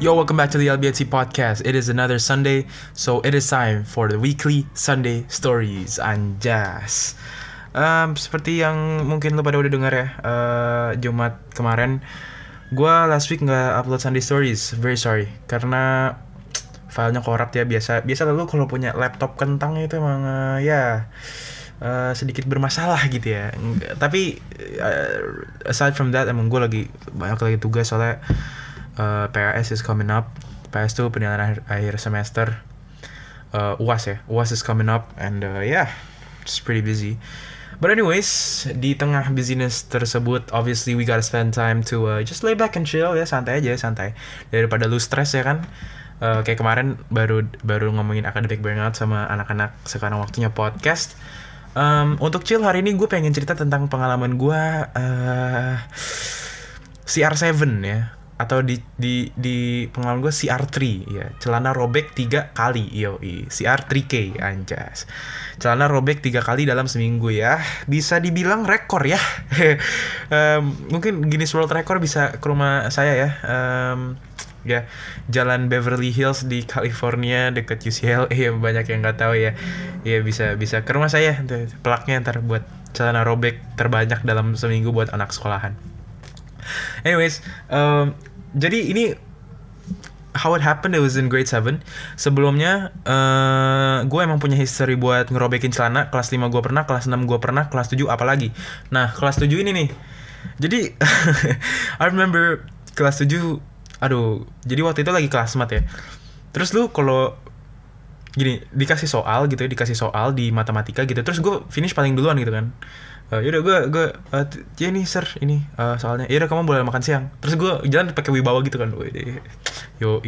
Yo, welcome back to the LBT podcast. It is another Sunday, so it is time for the weekly Sunday stories. Anjas. Um, seperti yang mungkin lo pada udah dengar ya, uh, Jumat kemarin, gue last week nggak upload Sunday stories. Very sorry, karena filenya korup ya biasa. Biasa lalu kalau punya laptop kentang itu emang uh, ya uh, sedikit bermasalah gitu ya. Tapi uh, aside from that, emang gue lagi banyak lagi tugas soalnya uh, PAS is coming up. PAS tuh penilaian akhir, akhir semester. Uh, UAS ya, UAS is coming up and uh, yeah, it's pretty busy. But anyways, di tengah busyness tersebut, obviously we gotta spend time to uh, just lay back and chill ya, santai aja, santai. Daripada lu stress ya kan. Uh, kayak kemarin baru baru ngomongin academic burnout sama anak-anak sekarang waktunya podcast. Um, untuk chill hari ini gue pengen cerita tentang pengalaman gue uh, CR7 ya atau di di di pengalaman gue CR3 ya celana robek tiga kali yo CR3K anjas. Celana robek tiga kali dalam seminggu ya. Bisa dibilang rekor ya. Em, mungkin Guinness World Record bisa ke rumah saya ya. Em, ya jalan Beverly Hills di California dekat UCLA ya banyak yang nggak tahu ya. Ya bisa bisa ke rumah saya. Pelaknya ntar buat celana robek terbanyak dalam seminggu buat anak sekolahan. Anyways, um, jadi ini how it happened it was in grade 7 sebelumnya eh gue emang punya history buat ngerobekin celana. Kelas 5 gue pernah kelas 6 gue pernah kelas 7 apalagi. Nah kelas 7 ini nih. Jadi I remember kelas 7 aduh jadi waktu itu lagi kelas mat ya. Terus lu kalau gini dikasih soal gitu ya dikasih soal di matematika gitu terus gue finish paling duluan gitu kan. Eh, yaudah gue gue t- ya nih sir ini eh, soalnya yaudah kamu boleh makan siang. Terus gue jalan pakai wibawa gitu kan yo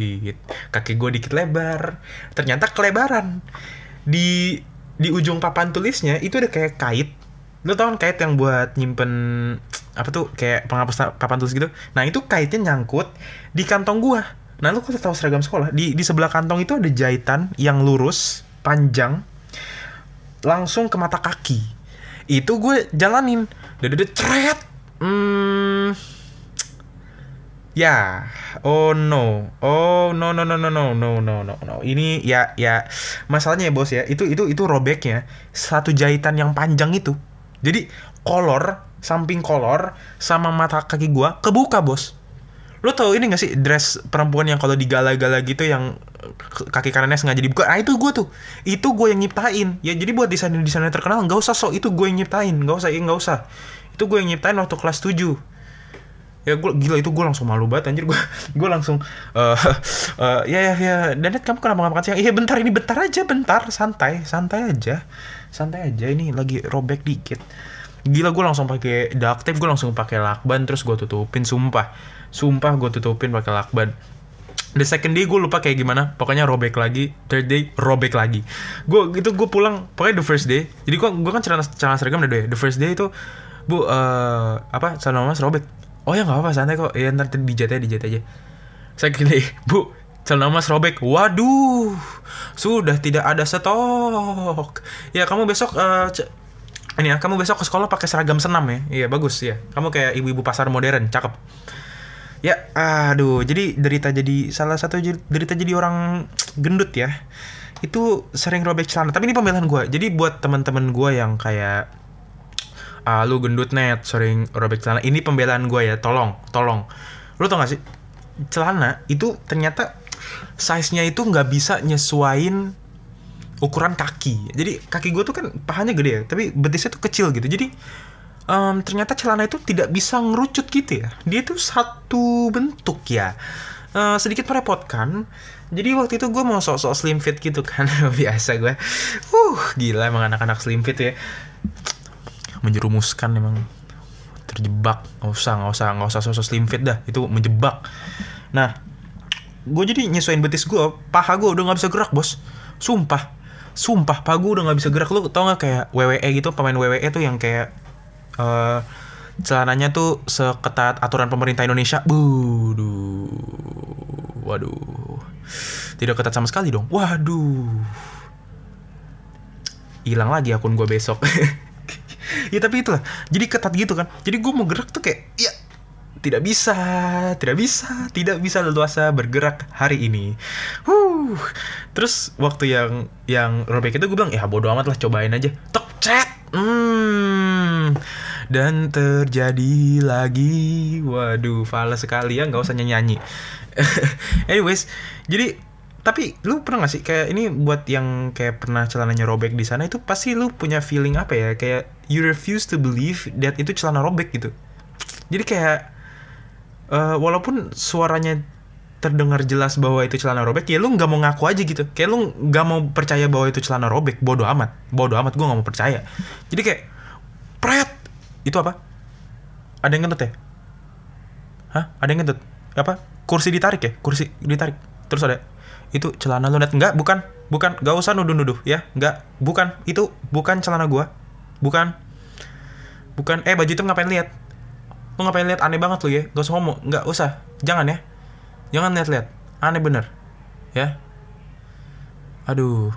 kaki gue dikit lebar. Ternyata kelebaran. Di di ujung papan tulisnya itu ada kayak kait. Lu tau kan kait yang buat nyimpen apa tuh kayak penghapus papan tulis gitu? Nah itu kaitnya nyangkut di kantong gua nah lu kok tahu seragam sekolah di di sebelah kantong itu ada jahitan yang lurus panjang langsung ke mata kaki itu gue jalanin dede ceret hmm Ya, oh no, oh no no no no no no no no no. Ini ya ya masalahnya ya bos ya. Itu itu itu robeknya satu jahitan yang panjang itu. Jadi kolor samping kolor sama mata kaki gua kebuka bos. Lo tau ini gak sih dress perempuan yang kalau digala-gala gitu yang kaki kanannya sengaja dibuka? Nah itu gue tuh, itu gue yang nyiptain. Ya jadi buat desainer desainer terkenal nggak usah sok itu gue yang nyiptain, nggak usah, nggak usah. Itu gue yang nyiptain waktu kelas 7 ya gue gila itu gue langsung malu banget anjir. Gue gue langsung eh, ya ya ya. Danet kamu kenapa nggak makan siang? Iya bentar ini bentar aja bentar. Santai santai aja. Santai aja ini lagi robek dikit gila gue langsung pakai duct tape gue langsung pakai lakban terus gue tutupin sumpah. Sumpah gue tutupin pakai lakban. The second day gue lupa kayak gimana. Pokoknya robek lagi. Third day robek lagi. Gue gitu gue pulang Pokoknya the first day. Jadi gue gue kan celana, celana seragam ya The first day itu Bu eh apa celana mas robek Oh ya nggak apa santai kok. Ya ntar dijat aja dijat aja. Second day Bu celana mas robek Waduh Sudah tidak ada stok. Ya kamu besok c- ini ya, kamu besok ke sekolah pakai seragam senam ya. Iya, bagus ya. Kamu kayak ibu-ibu pasar modern, cakep. Ya, aduh, jadi derita jadi salah satu derita jadi orang gendut ya. Itu sering robek celana. Tapi ini pembelaan gue. Jadi buat teman-teman gue yang kayak ah lu gendut net sering robek celana. Ini pembelaan gue ya. Tolong, tolong. Lu tau gak sih? Celana itu ternyata size-nya itu nggak bisa nyesuain ukuran kaki. Jadi kaki gue tuh kan pahanya gede ya, tapi betisnya tuh kecil gitu. Jadi em, ternyata celana itu tidak bisa ngerucut gitu ya. Dia tuh satu bentuk ya. Eh, sedikit merepotkan. Jadi waktu itu gue mau sok-sok slim fit gitu kan. Biasa gue. Uh, gila emang anak-anak slim fit ya. Menjerumuskan emang terjebak. Nggak usah, nggak usah, nggak usah sok-sok slim fit dah. Itu menjebak. Nah, gue jadi nyesuaiin betis gue paha gue udah nggak bisa gerak bos sumpah sumpah paha gue udah nggak bisa gerak. Lu tau nggak kayak WWE gitu pemain WWE tuh yang kayak eh celananya tuh seketat aturan pemerintah Indonesia. Buduh. Waduh. Tidak ketat sama sekali dong. Waduh. Hilang lagi akun gue besok. Ya tapi itulah. Jadi ketat gitu kan. Jadi gue mau gerak tuh kayak ya tidak bisa, tidak bisa, tidak bisa leluasa bergerak hari ini. Huh. Terus waktu yang yang robek itu gue bilang ya bodo amat lah cobain aja. Tok cet. Hmm. Dan terjadi lagi. Waduh, fals sekali ya, nggak usah nyanyi-nyanyi. Anyways, jadi tapi lu pernah gak sih kayak ini buat yang kayak pernah celananya robek di sana itu pasti lu punya feeling apa ya kayak you refuse to believe that itu celana robek gitu jadi kayak uh, walaupun suaranya terdengar jelas bahwa itu celana robek ya lu nggak mau ngaku aja gitu. Kayak lu nggak mau percaya bahwa itu celana robek bodoh amat. Bodoh amat gue nggak mau percaya. Jadi kayak pret! Itu apa? Ada yang ngentut ya? Hah? Ada yang ngentut? Apa? Kursi ditarik ya? Kursi ditarik. Terus ada itu celana lu net. Enggak bukan. Bukan. Gak usah nuduh-nuduh ya. Enggak bukan. Itu bukan celana gua. Bukan. Bukan. Eh baju itu ngapain lihat lu ngapain lihat aneh banget lu ya. Gak usah ngomong. Nggak usah. Jangan ya. Jangan lihat-lihat aneh bener. Ya. Aduh.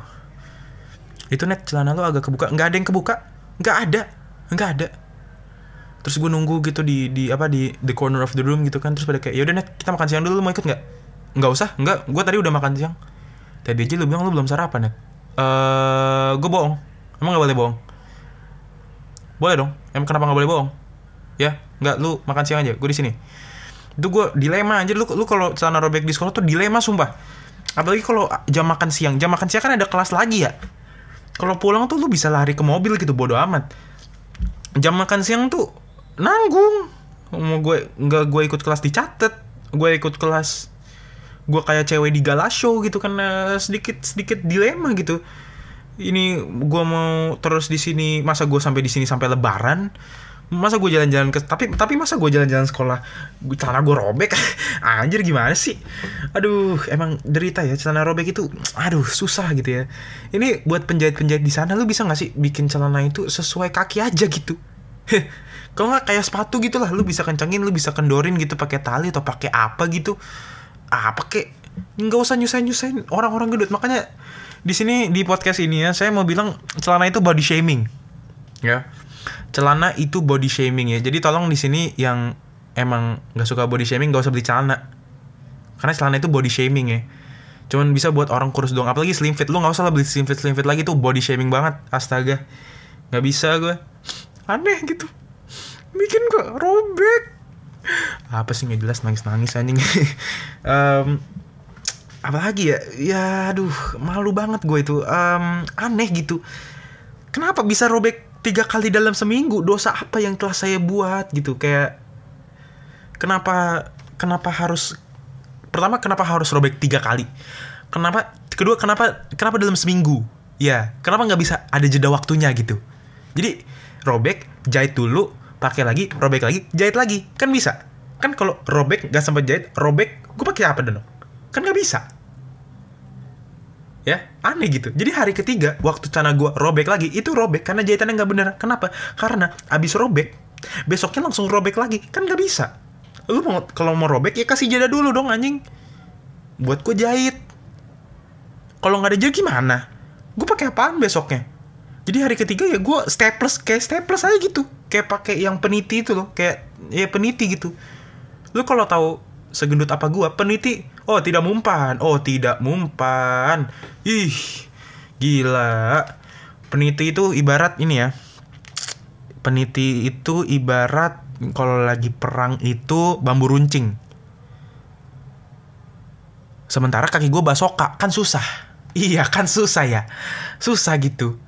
Itu net celana lu agak kebuka. Nggak ada yang kebuka? Nggak ada. Nggak ada. Terus gue nunggu gitu di di apa di the corner of the room gitu kan. Terus pada kayak yaudah net kita makan siang dulu. Lu mau ikut nggak? Nggak usah. Nggak. Gue tadi udah makan siang. Tadi aja lu bilang lu belum sarapan ya eh gue bohong. Emang nggak boleh bohong? Boleh dong. Emang kenapa nggak boleh bohong? Ya nggak lu makan siang aja gue di sini. Itu gue dilema aja lu lu kalau celana robek di sekolah tuh dilema sumpah. Apalagi kalau jam makan siang. Jam makan siang kan ada kelas lagi ya. Kalau pulang tuh lu bisa lari ke mobil gitu bodo amat. Jam makan siang tuh nanggung. Mau gue nggak gue ikut kelas dicatat gue ikut kelas gue kayak cewek di gala show gitu karena sedikit sedikit dilema gitu. Ini gue mau terus di sini masa gue sampai di sini sampai lebaran masa gue jalan-jalan ke tapi tapi masa gue jalan-jalan sekolah gue celana gue robek? Anjir gimana sih? Aduh emang derita ya celana robek itu aduh susah gitu ya. Ini buat penjahit-penjahit di sana lu bisa nggak sih bikin celana itu sesuai kaki aja gitu? Kalau nggak kayak sepatu gitu lah lu bisa kencengin lu bisa kendorin gitu pakai tali atau pakai apa gitu. Apa kek? Nggak usah nyusahin nyusahin orang-orang gendut. Makanya di sini di podcast ini ya saya mau bilang celana itu body shaming ya celana itu body shaming ya. Jadi tolong di sini yang emang nggak suka body shaming nggak usah beli celana. Karena celana itu body shaming ya. Cuman bisa buat orang kurus doang. Apalagi slim fit. Lu nggak usah lah beli slim fit slim fit lagi tuh body shaming banget. Astaga. Nggak bisa gue aneh gitu. Bikin gue robek. Apa sih nggak jelas. Nangis nangis anjing. Um, apalagi ya? Ya aduh. Malu banget gue itu. Um, aneh gitu. Kenapa bisa robek tiga kali dalam seminggu dosa apa yang telah saya buat gitu. Kayak kenapa kenapa harus pertama kenapa harus robek tiga kali? Kenapa kedua kenapa kenapa dalam seminggu? Ya kenapa nggak bisa ada jeda waktunya gitu. Jadi robek jahit dulu pakai lagi robek lagi jahit lagi. Kan bisa. Kan kalau robek gak sampai jahit robek gue pakai apa dong kan nggak bisa ya aneh gitu. Jadi hari ketiga waktu cana gue robek lagi itu robek karena jahitannya nggak bener. Kenapa? Karena abis robek besoknya langsung robek lagi. Kan nggak bisa. Lu mau kalau mau robek ya kasih jeda dulu dong anjing. Buat gue jahit. Kalau nggak ada jeda gimana? Gue pakai apaan besoknya? Jadi hari ketiga ya gue staples kayak staples aja gitu. Kayak pakai yang peniti itu loh kayak ya peniti gitu. Lu kalau tahu segendut apa gua peniti oh tidak mumpan oh tidak mumpan ih gila. Peniti itu ibarat ini ya. Peniti itu ibarat kalau lagi perang itu bambu runcing. Sementara kaki gue basoka. Kan susah. Iya kan susah ya. Susah gitu.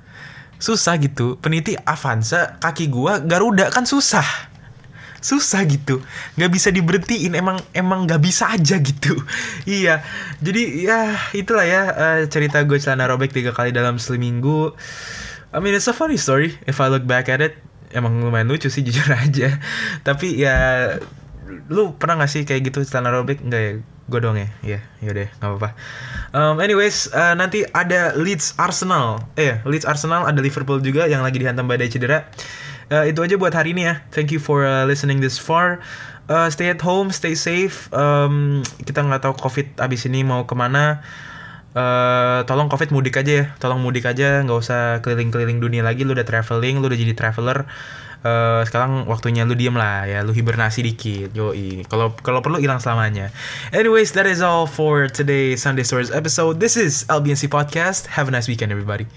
Susah gitu. Peniti Avanza kaki gua Garuda. Kan susah susah gitu. Nggak bisa diberhentiin emang emang nggak bisa aja gitu. Iya. Jadi ya itulah ya uh, cerita gue celana robek tiga kali dalam seminggu. I mean it's a funny story. If I look back at it emang lumayan lucu sih jujur aja. Tapi ya lu pernah gak sih kayak gitu celana robek? Enggak ya? Gue dong ya? Ya yaudah nggak apa-apa. Um, anyways uh, nanti ada Leeds Arsenal. Eh Leeds Arsenal ada Liverpool juga yang lagi dihantam badai cedera uh, itu aja buat hari ini ya. Thank you for uh, listening this far. Uh, stay at home stay safe. Um, kita nggak tahu covid abis ini mau ke mana. Uh, tolong covid mudik aja ya. Tolong mudik aja nggak usah keliling-keliling dunia lagi. Lu udah traveling lu udah jadi traveler. Uh, sekarang waktunya lu diem lah ya. Lu hibernasi dikit yoi. Kalau kalau perlu hilang selamanya. Anyways that is all for today Sunday Stories episode. This is LBNC podcast. Have a nice weekend everybody